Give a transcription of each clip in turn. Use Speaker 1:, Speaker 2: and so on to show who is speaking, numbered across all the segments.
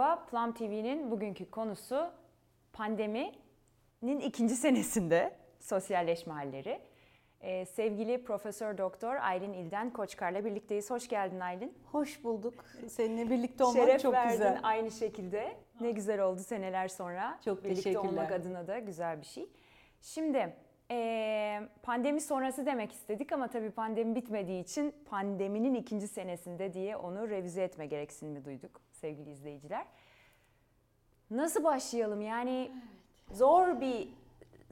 Speaker 1: Merhaba, Plum TV'nin bugünkü konusu pandeminin ikinci senesinde sosyalleşme halleri. Ee, sevgili Profesör Doktor Aylin İlden Koçkar'la birlikteyiz. Hoş geldin Aylin.
Speaker 2: Hoş bulduk. Seninle birlikte olmak
Speaker 1: Şeref
Speaker 2: çok
Speaker 1: verdin
Speaker 2: güzel.
Speaker 1: aynı şekilde. Ne güzel oldu seneler sonra.
Speaker 2: Çok
Speaker 1: birlikte
Speaker 2: teşekkürler.
Speaker 1: olmak adına da güzel bir şey. Şimdi ee, pandemi sonrası demek istedik ama tabii pandemi bitmediği için pandeminin ikinci senesinde diye onu revize etme gereksinimi duyduk sevgili izleyiciler. Nasıl başlayalım? Yani zor bir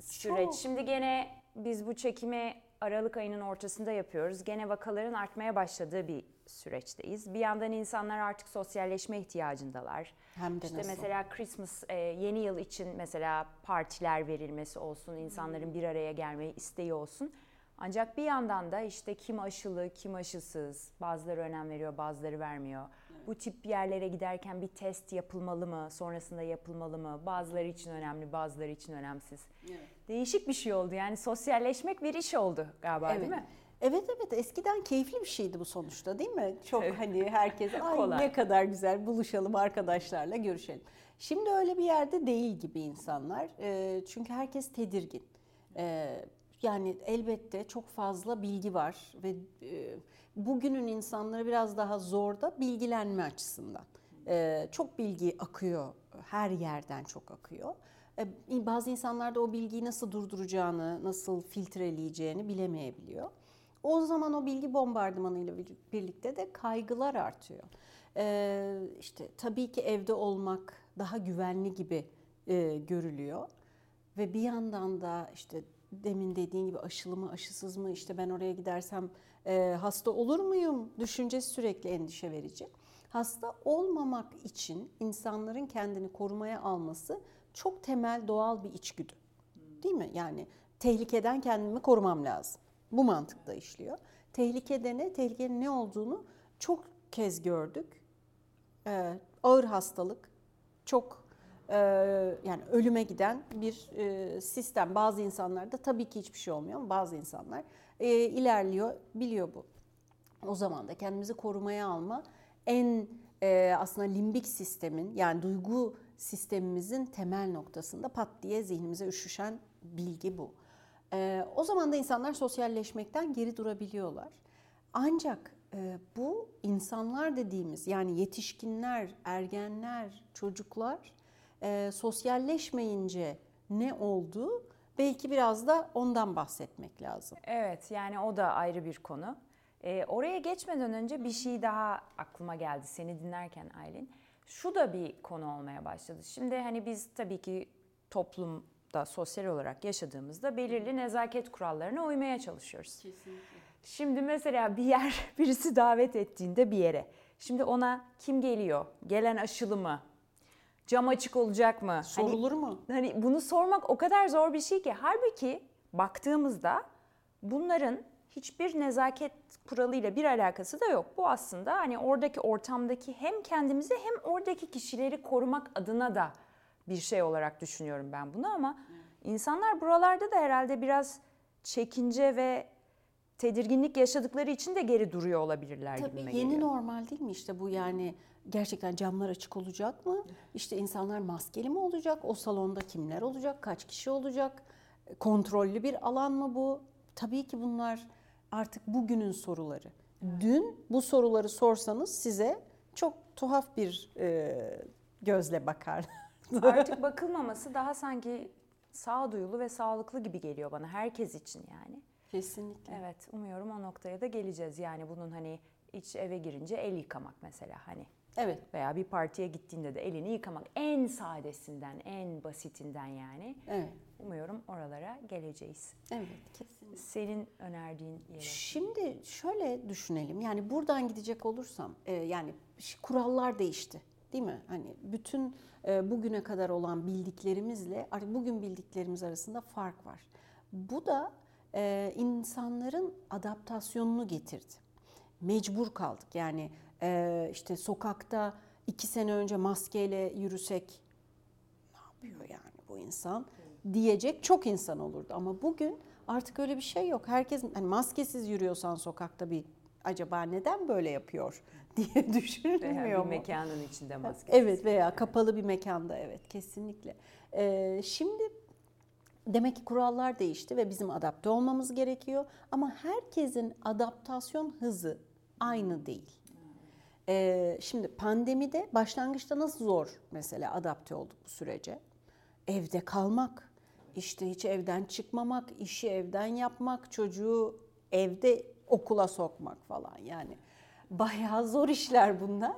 Speaker 1: süreç.
Speaker 2: Çok.
Speaker 1: Şimdi gene biz bu çekimi Aralık ayının ortasında yapıyoruz. Gene vakaların artmaya başladığı bir süreçteyiz. Bir yandan insanlar artık sosyalleşme ihtiyacındalar.
Speaker 2: Hem de
Speaker 1: işte
Speaker 2: nasıl?
Speaker 1: mesela Christmas e, yeni yıl için mesela partiler verilmesi olsun, insanların bir araya gelmeyi isteği olsun. Ancak bir yandan da işte kim aşılı, kim aşısız, bazıları önem veriyor, bazıları vermiyor. Bu tip yerlere giderken bir test yapılmalı mı, sonrasında yapılmalı mı? Bazıları için önemli, bazıları için önemsiz. Değişik bir şey oldu yani sosyalleşmek bir iş oldu galiba
Speaker 2: Evet.
Speaker 1: değil mi?
Speaker 2: Evet evet eskiden keyifli bir şeydi bu sonuçta değil mi? Çok
Speaker 1: Evet.
Speaker 2: hani herkes ay
Speaker 1: Kolay.
Speaker 2: ne kadar güzel buluşalım arkadaşlarla görüşelim. Şimdi öyle bir yerde değil gibi insanlar. Ee, çünkü herkes tedirgin. Ee, yani elbette çok fazla bilgi var ve e, bugünün insanları biraz daha zorda bilgilenme açısından. Ee, çok bilgi akıyor, her yerden çok akıyor. Ee, Bazı insanlar da o bilgiyi nasıl durduracağını, nasıl filtreleyeceğini bilemeyebiliyor. O zaman o bilgi bombardımanıyla bir- birlikte de kaygılar artıyor. Ee, işte tabii ki evde olmak daha güvenli gibi e, görülüyor. Ve bir yandan da işte demin dediğin gibi aşılı mı aşısız mı işte ben oraya gidersem e, hasta olur muyum düşüncesi sürekli endişe verici. Hasta olmamak için insanların kendini korumaya alması çok temel doğal bir içgüdü. Değil mi? Yani tehlikeden kendimi korumam lazım. Bu mantıkla işliyor. Tehlikede ne? Tehlikenin ne olduğunu çok kez gördük. Ee, ağır hastalık, çok e, yani ölüme giden bir e, sistem. Bazı insanlarda tabii ki hiçbir şey olmuyor ama bazı insanlar e, ilerliyor, biliyor bu. O zaman da kendimizi korumaya alma en e, aslında limbik sistemin yani duygu sistemimizin temel noktasında pat diye zihnimize üşüşen bilgi bu. E, o zaman da insanlar sosyalleşmekten geri durabiliyorlar. Ancak e, bu insanlar dediğimiz yani yetişkinler, ergenler, çocuklar e, sosyalleşmeyince ne oldu? Belki biraz da ondan bahsetmek lazım.
Speaker 1: Evet yani o da ayrı bir konu. Ee, oraya geçmeden önce bir şey daha aklıma geldi seni dinlerken Aylin. Şu da bir konu olmaya başladı. Şimdi hani biz tabii ki toplumda sosyal olarak yaşadığımızda belirli nezaket kurallarına uymaya çalışıyoruz. Şimdi mesela bir yer birisi davet ettiğinde bir yere. Şimdi ona kim geliyor? Gelen aşılı mı? Cam açık olacak mı? Hani
Speaker 2: Sorulur mu?
Speaker 1: Hani bunu sormak o kadar zor bir şey ki. Halbuki baktığımızda bunların hiçbir nezaket kuralıyla bir alakası da yok. Bu aslında hani oradaki ortamdaki hem kendimizi hem oradaki kişileri korumak adına da bir şey olarak düşünüyorum ben bunu ama insanlar buralarda da herhalde biraz çekince ve tedirginlik yaşadıkları için de geri duruyor olabilirler
Speaker 2: Tabii yeni
Speaker 1: geliyor.
Speaker 2: normal değil mi işte bu yani gerçekten camlar açık olacak mı? İşte insanlar maskeli mi olacak? O salonda kimler olacak? Kaç kişi olacak? Kontrollü bir alan mı bu? Tabii ki bunlar artık bugünün soruları. Dün bu soruları sorsanız size çok tuhaf bir e, gözle bakar.
Speaker 1: Artık bakılmaması daha sanki sağduyulu ve sağlıklı gibi geliyor bana herkes için yani.
Speaker 2: Kesinlikle.
Speaker 1: Evet, umuyorum o noktaya da geleceğiz. Yani bunun hani iç eve girince el yıkamak mesela hani
Speaker 2: Evet.
Speaker 1: veya bir partiye gittiğinde de elini yıkamak en sadesinden, en basitinden yani.
Speaker 2: Evet.
Speaker 1: Umuyorum oralara geleceğiz.
Speaker 2: Evet, kesinlikle.
Speaker 1: Senin önerdiğin yere.
Speaker 2: Şimdi şöyle düşünelim. Yani buradan gidecek olursam e, yani kurallar değişti. Değil mi? Hani bütün e, bugüne kadar olan bildiklerimizle bugün bildiklerimiz arasında fark var. Bu da e, insanların adaptasyonunu getirdi. Mecbur kaldık. Yani e, işte sokakta iki sene önce maskeyle yürüsek ne yapıyor yani bu insan diyecek çok insan olurdu. Ama bugün artık öyle bir şey yok. Herkes hani maskesiz yürüyorsan sokakta bir acaba neden böyle yapıyor diye düşünülmüyor
Speaker 1: Veya
Speaker 2: mu?
Speaker 1: bir mekanın içinde maske.
Speaker 2: Evet veya kapalı bir mekanda evet kesinlikle. Ee, şimdi demek ki kurallar değişti ve bizim adapte olmamız gerekiyor. Ama herkesin adaptasyon hızı aynı değil. Ee, şimdi pandemide başlangıçta nasıl zor mesela adapte olduk bu sürece? Evde kalmak, işte hiç evden çıkmamak, işi evden yapmak, çocuğu evde okula sokmak falan yani. Bayağı zor işler bunlar.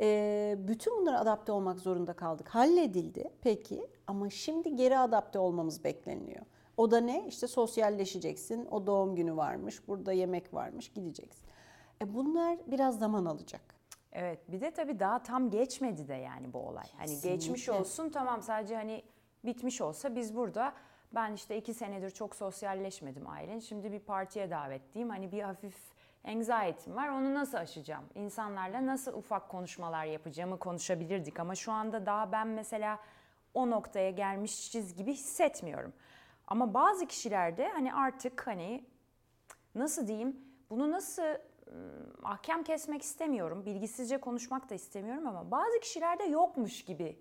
Speaker 2: Ee, bütün bunlara adapte olmak zorunda kaldık. Halledildi peki ama şimdi geri adapte olmamız bekleniyor. O da ne? İşte sosyalleşeceksin. O doğum günü varmış, burada yemek varmış, gideceksin. E bunlar biraz zaman alacak.
Speaker 1: Evet bir de tabii daha tam geçmedi de yani bu olay. Hani geçmiş
Speaker 2: Kesinlikle.
Speaker 1: olsun tamam sadece hani bitmiş olsa biz burada ben işte iki senedir çok sosyalleşmedim ailen. Şimdi bir partiye davetliyim. Hani bir hafif anxiety'm var. Onu nasıl aşacağım? İnsanlarla nasıl ufak konuşmalar yapacağımı konuşabilirdik. Ama şu anda daha ben mesela o noktaya gelmişiz gibi hissetmiyorum. Ama bazı kişilerde hani artık hani nasıl diyeyim bunu nasıl ım, ahkam kesmek istemiyorum. Bilgisizce konuşmak da istemiyorum ama bazı kişilerde yokmuş gibi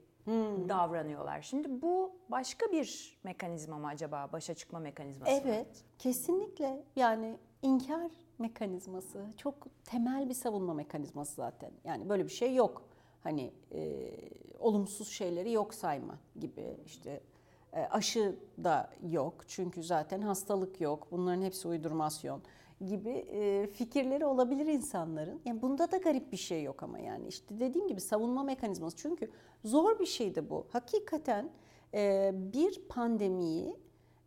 Speaker 1: davranıyorlar. Şimdi bu başka bir mekanizma mı acaba? Başa çıkma mekanizması mı?
Speaker 2: Evet, kesinlikle. Yani inkar mekanizması çok temel bir savunma mekanizması zaten. Yani böyle bir şey yok. Hani e, olumsuz şeyleri yok sayma gibi işte e, aşı da yok çünkü zaten hastalık yok. Bunların hepsi uydurmasyon gibi e, fikirleri olabilir insanların. Yani bunda da garip bir şey yok ama yani işte dediğim gibi savunma mekanizması. Çünkü zor bir şeydi bu. Hakikaten e, bir pandemiyi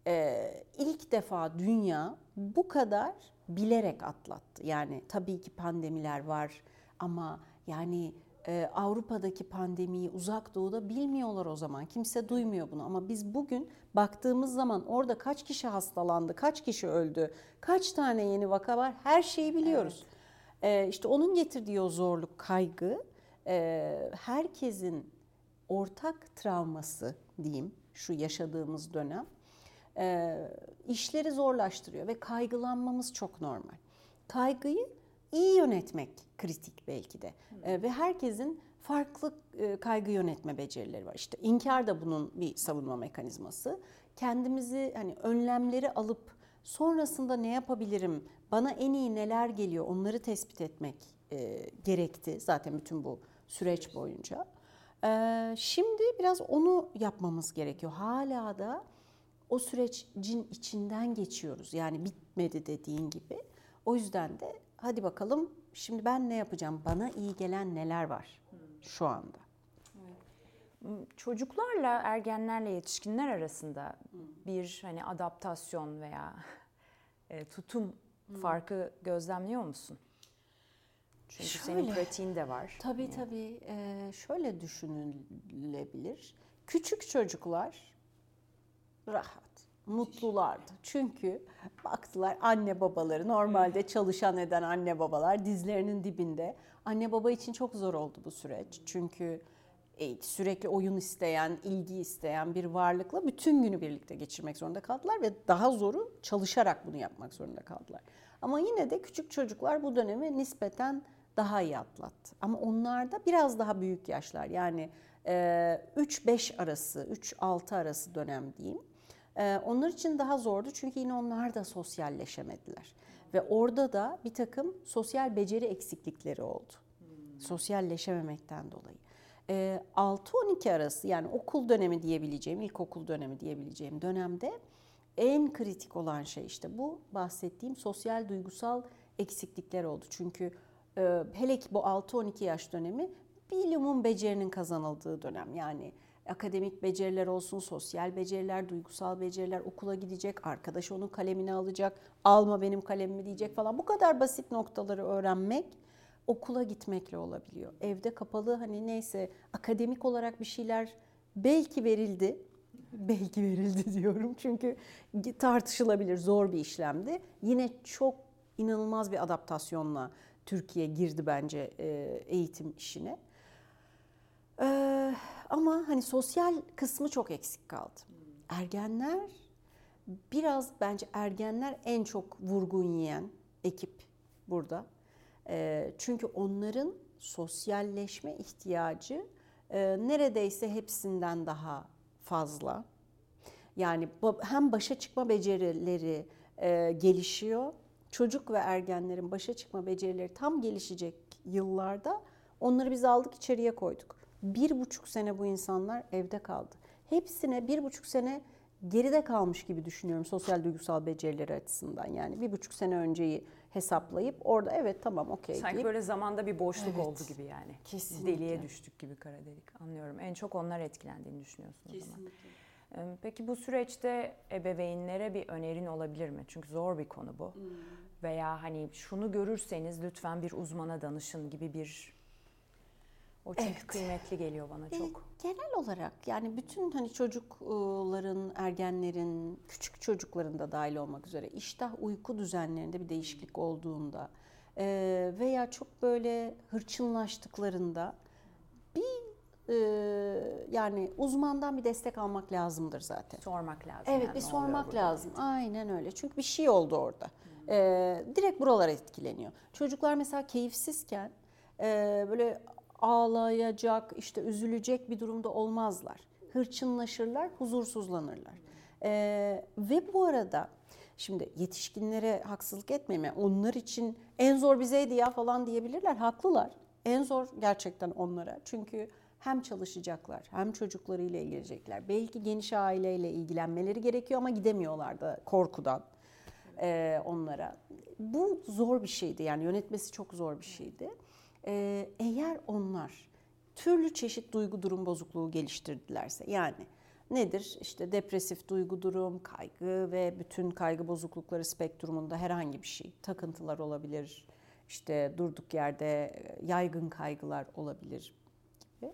Speaker 2: ee, ilk defa dünya bu kadar bilerek atlattı. Yani tabii ki pandemiler var ama yani e, Avrupa'daki pandemiyi uzak doğuda bilmiyorlar o zaman. Kimse duymuyor bunu ama biz bugün baktığımız zaman orada kaç kişi hastalandı, kaç kişi öldü, kaç tane yeni vaka var her şeyi biliyoruz. Ee, işte onun getirdiği o zorluk, kaygı e, herkesin ortak travması diyeyim şu yaşadığımız dönem e, işleri zorlaştırıyor ve kaygılanmamız çok normal. Kaygıyı iyi yönetmek kritik belki de E, ve herkesin farklı e, kaygı yönetme becerileri var. İşte inkar da bunun bir savunma mekanizması. Kendimizi hani önlemleri alıp sonrasında ne yapabilirim, bana en iyi neler geliyor onları tespit etmek e, gerekti zaten bütün bu süreç boyunca. E, şimdi biraz onu yapmamız gerekiyor. Hala da o sürecin içinden geçiyoruz. Yani bitmedi dediğin gibi. O yüzden de hadi bakalım şimdi ben ne yapacağım? Bana iyi gelen neler var şu anda?
Speaker 1: Çocuklarla, ergenlerle yetişkinler arasında bir hani adaptasyon veya e, tutum farkı gözlemliyor musun? Çünkü senin
Speaker 2: Şöyle.
Speaker 1: pratiğin de var.
Speaker 2: Tabii tabii. Ee, şöyle düşünülebilir. Küçük çocuklar rahat, mutlulardı. Çünkü baktılar anne babaları, normalde çalışan eden anne babalar dizlerinin dibinde. Anne baba için çok zor oldu bu süreç. Çünkü e, sürekli oyun isteyen, ilgi isteyen bir varlıkla bütün günü birlikte geçirmek zorunda kaldılar ve daha zoru çalışarak bunu yapmak zorunda kaldılar. Ama yine de küçük çocuklar bu dönemi nispeten daha iyi atlattı. Ama onlarda biraz daha büyük yaşlar yani e, 3-5 arası, 3-6 arası dönem diyeyim. E, onlar için daha zordu çünkü yine onlar da sosyalleşemediler. Ve orada da bir takım sosyal beceri eksiklikleri oldu. Sosyalleşememekten dolayı. E, 6-12 arası yani okul dönemi diyebileceğim, ilkokul dönemi diyebileceğim dönemde en kritik olan şey işte bu bahsettiğim sosyal duygusal eksiklikler oldu. Çünkü e, hele ki bu 6-12 yaş dönemi bilumun becerinin kazanıldığı dönem. Yani akademik beceriler olsun, sosyal beceriler, duygusal beceriler, okula gidecek, arkadaş onun kalemini alacak, alma benim kalemimi diyecek falan. Bu kadar basit noktaları öğrenmek okula gitmekle olabiliyor. Evde kapalı hani neyse akademik olarak bir şeyler belki verildi. Belki verildi diyorum çünkü tartışılabilir zor bir işlemdi. Yine çok inanılmaz bir adaptasyonla Türkiye girdi bence eğitim işine. Ee, ama hani sosyal kısmı çok eksik kaldı. Ergenler biraz bence ergenler en çok vurgun yiyen ekip burada. E, çünkü onların sosyalleşme ihtiyacı e, neredeyse hepsinden daha fazla. Yani hem başa çıkma becerileri e, gelişiyor. Çocuk ve ergenlerin başa çıkma becerileri tam gelişecek yıllarda onları biz aldık içeriye koyduk. Bir buçuk sene bu insanlar evde kaldı. Hepsine bir buçuk sene geride kalmış gibi düşünüyorum sosyal duygusal becerileri açısından. Yani bir buçuk sene önceyi hesaplayıp orada evet tamam okey
Speaker 1: Sanki
Speaker 2: deyip
Speaker 1: böyle zamanda bir boşluk
Speaker 2: Evet.
Speaker 1: oldu gibi yani.
Speaker 2: Kesinlikle.
Speaker 1: Deliğe düştük gibi kara delik. Anlıyorum. En çok onlar etkilendiğini düşünüyorsun o zaman. Peki bu süreçte ebeveynlere bir önerin olabilir mi? Çünkü zor bir konu bu. Veya hani şunu görürseniz lütfen bir uzmana danışın gibi bir o çünkü
Speaker 2: Evet.
Speaker 1: kıymetli geliyor bana
Speaker 2: E,
Speaker 1: çok.
Speaker 2: Genel olarak yani bütün hani çocukların, ergenlerin, küçük çocukların da dahil olmak üzere iştah uyku düzenlerinde bir değişiklik olduğunda e, veya çok böyle hırçınlaştıklarında bir e, yani uzmandan bir destek almak lazımdır zaten.
Speaker 1: Sormak lazım.
Speaker 2: Evet
Speaker 1: yani
Speaker 2: bir sormak
Speaker 1: burada?
Speaker 2: lazım. Aynen öyle. Çünkü bir şey oldu orada. Ee, direkt buralar etkileniyor. Çocuklar mesela keyifsizken e, böyle ağlayacak, işte üzülecek bir durumda olmazlar. Hırçınlaşırlar, huzursuzlanırlar. Ee, ve bu arada şimdi yetişkinlere haksızlık yani onlar için en zor bizeydi ya falan diyebilirler. Haklılar. En zor gerçekten onlara. Çünkü hem çalışacaklar hem çocuklarıyla ilgilenecekler. Belki geniş aileyle ilgilenmeleri gerekiyor ama gidemiyorlar da korkudan e, onlara. Bu zor bir şeydi yani yönetmesi çok zor bir şeydi. E, eğer onlar türlü çeşit duygu durum bozukluğu geliştirdilerse yani nedir? İşte depresif duygu durum, kaygı ve bütün kaygı bozuklukları spektrumunda herhangi bir şey. Takıntılar olabilir, işte durduk yerde e, yaygın kaygılar olabilir gibi.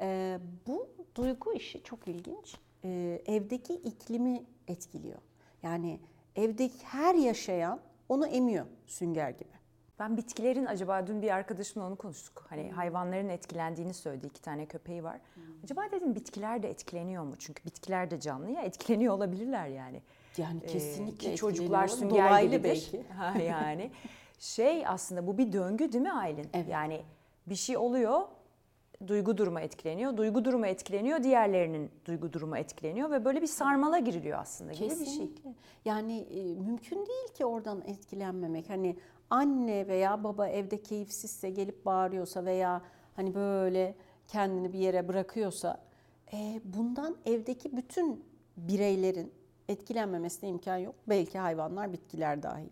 Speaker 2: Ee, bu duygu işi çok ilginç. Ee, evdeki iklimi etkiliyor. Yani evdeki her yaşayan onu emiyor sünger gibi.
Speaker 1: Ben bitkilerin acaba dün bir arkadaşımla onu konuştuk. Hani hayvanların etkilendiğini söyledi. iki tane köpeği var. Acaba dedim bitkiler de etkileniyor mu? Çünkü bitkiler de canlı ya etkileniyor olabilirler yani.
Speaker 2: Yani
Speaker 1: Ee,
Speaker 2: kesinlikle
Speaker 1: ki çocuklar sünger
Speaker 2: Dolaylı
Speaker 1: gibidir.
Speaker 2: belki.
Speaker 1: Ha, yani şey aslında bu bir döngü değil mi Aylin?
Speaker 2: Evet.
Speaker 1: Yani bir şey oluyor, duygu durumu etkileniyor, duygu durumu etkileniyor, diğerlerinin duygu durumu etkileniyor ve böyle bir sarmala giriliyor aslında gibi bir şey.
Speaker 2: Kesinlikle. Yani e, mümkün değil ki oradan etkilenmemek. Hani anne veya baba evde keyifsizse gelip bağırıyorsa veya hani böyle kendini bir yere bırakıyorsa e, bundan evdeki bütün bireylerin etkilenmemesine imkan yok. Belki hayvanlar, bitkiler dahil.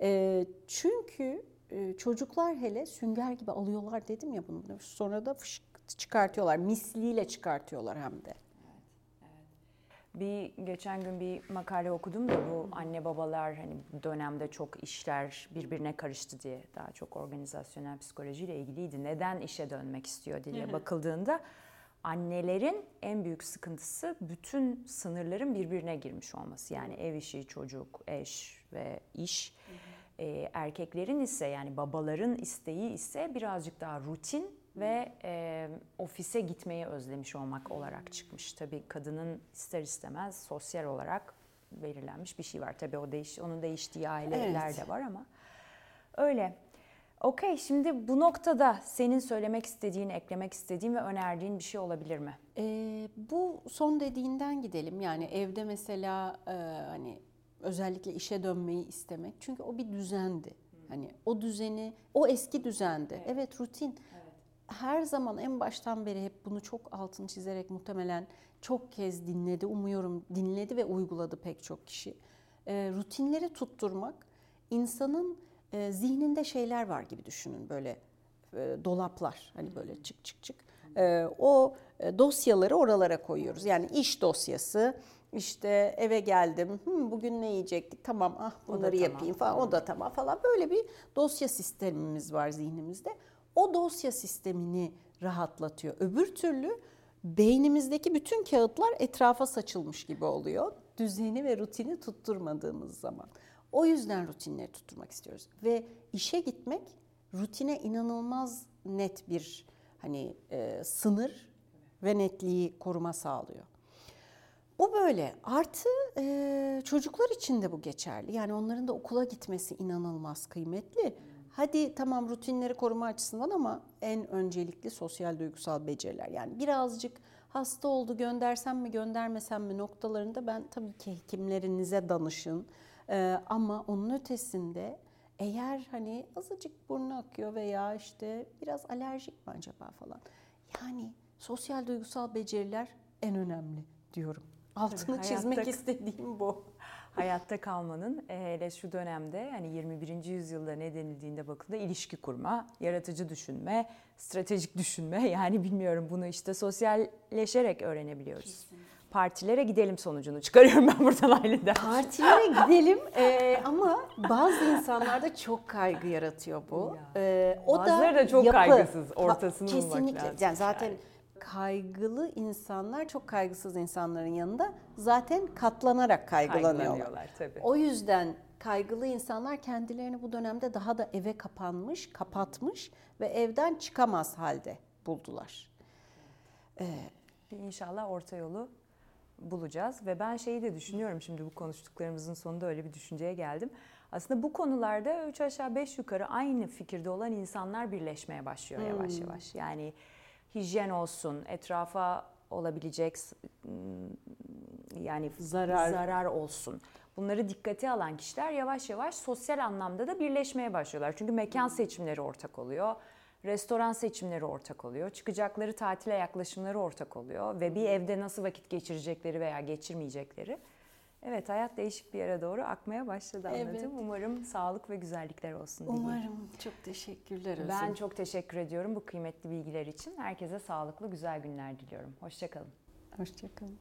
Speaker 2: E, çünkü e, çocuklar hele sünger gibi alıyorlar dedim ya bunu. Sonra da fışk çıkartıyorlar. Misliyle çıkartıyorlar hem de.
Speaker 1: Bir geçen gün bir makale okudum da bu anne babalar hani bu dönemde çok işler birbirine karıştı diye daha çok organizasyonel psikolojiyle ilgiliydi. Neden işe dönmek istiyor diye bakıldığında annelerin en büyük sıkıntısı bütün sınırların birbirine girmiş olması. Yani ev işi, çocuk, eş ve iş. Ee, erkeklerin ise yani babaların isteği ise birazcık daha rutin ve e, ofise gitmeyi özlemiş olmak olarak çıkmış. Tabii kadının ister istemez sosyal olarak belirlenmiş bir şey var. Tabii o değiş, onun değiştiği aileler
Speaker 2: Evet.
Speaker 1: de var ama öyle. Okey şimdi bu noktada senin söylemek istediğin, eklemek istediğin ve önerdiğin bir şey olabilir mi?
Speaker 2: Ee, bu son dediğinden gidelim. Yani evde mesela e, hani özellikle işe dönmeyi istemek. Çünkü o bir düzendi. Hani o düzeni, o eski düzendi. Evet, rutin. Her zaman en baştan beri hep bunu çok altını çizerek muhtemelen çok kez dinledi. Umuyorum dinledi ve uyguladı pek çok kişi. Ee, rutinleri tutturmak insanın e, zihninde şeyler var gibi düşünün böyle e, dolaplar hani böyle çık çık çık. E, o e, dosyaları oralara koyuyoruz. Yani iş dosyası işte eve geldim "Hmm, bugün ne yiyecektik tamam ah bunları
Speaker 1: tamam.
Speaker 2: yapayım falan o da tamam falan böyle bir dosya sistemimiz var zihnimizde. O dosya sistemini rahatlatıyor. Öbür türlü beynimizdeki bütün kağıtlar etrafa saçılmış gibi oluyor. Düzeni ve rutini tutturmadığımız zaman. O yüzden rutinleri tutturmak istiyoruz. Ve işe gitmek rutine inanılmaz net bir hani e, sınır ve netliği koruma sağlıyor. Bu böyle. Artı e, çocuklar için de bu geçerli. Yani onların da okula gitmesi inanılmaz kıymetli. Hadi tamam rutinleri koruma açısından ama en öncelikli sosyal duygusal beceriler. Yani birazcık hasta oldu göndersem mi göndermesem mi noktalarında ben tabii ki hekimlerinize danışın. Ee, ama onun ötesinde eğer hani azıcık burnu akıyor veya işte biraz alerjik mi acaba falan. Yani sosyal duygusal beceriler en önemli diyorum. Altını
Speaker 1: Tabii,
Speaker 2: çizmek
Speaker 1: hayatta-
Speaker 2: istediğim bu.
Speaker 1: Hayatta kalmanın e, hele şu dönemde hani 21. yüzyılda ne denildiğinde bakıldığında ilişki kurma, yaratıcı düşünme, stratejik düşünme yani bilmiyorum bunu işte sosyalleşerek öğrenebiliyoruz. Partilere gidelim sonucunu çıkarıyorum ben buradan aileden.
Speaker 2: Partilere gidelim Ee, ama bazı insanlarda çok kaygı yaratıyor bu.
Speaker 1: Ya.
Speaker 2: Ee, o
Speaker 1: Bazıları da çok kaygısız, ortasını bulmak
Speaker 2: Kesinlikle.
Speaker 1: lazım
Speaker 2: Yani zaten
Speaker 1: yani.
Speaker 2: Kaygılı insanlar çok kaygısız insanların yanında zaten katlanarak kaygılanıyorlar.
Speaker 1: Tabii.
Speaker 2: O yüzden kaygılı insanlar kendilerini bu dönemde daha da eve kapanmış, kapatmış ve evden çıkamaz halde buldular.
Speaker 1: Bir İnşallah orta yolu bulacağız ve ben şeyi de düşünüyorum şimdi bu konuştuklarımızın sonunda öyle bir düşünceye geldim. Aslında bu konularda üç aşağı beş yukarı aynı fikirde olan insanlar birleşmeye başlıyor yavaş yavaş. Yani hijyen olsun, etrafa olabilecek yani
Speaker 2: Zarar.
Speaker 1: zarar olsun. Bunları dikkate alan kişiler yavaş yavaş sosyal anlamda da birleşmeye başlıyorlar. Çünkü mekan seçimleri ortak oluyor. Restoran seçimleri ortak oluyor. Çıkacakları tatile yaklaşımları ortak oluyor. Ve bir evde nasıl vakit geçirecekleri veya geçirmeyecekleri. Evet hayat değişik bir yere doğru akmaya başladı anladım.
Speaker 2: Evet.
Speaker 1: Umarım sağlık ve güzellikler olsun diyeyim.
Speaker 2: Umarım. Çok teşekkürler Özüm.
Speaker 1: Ben çok teşekkür ediyorum bu kıymetli bilgiler için. Herkese sağlıklı güzel günler diliyorum. Hoşçakalın.
Speaker 2: Hoşçakalın.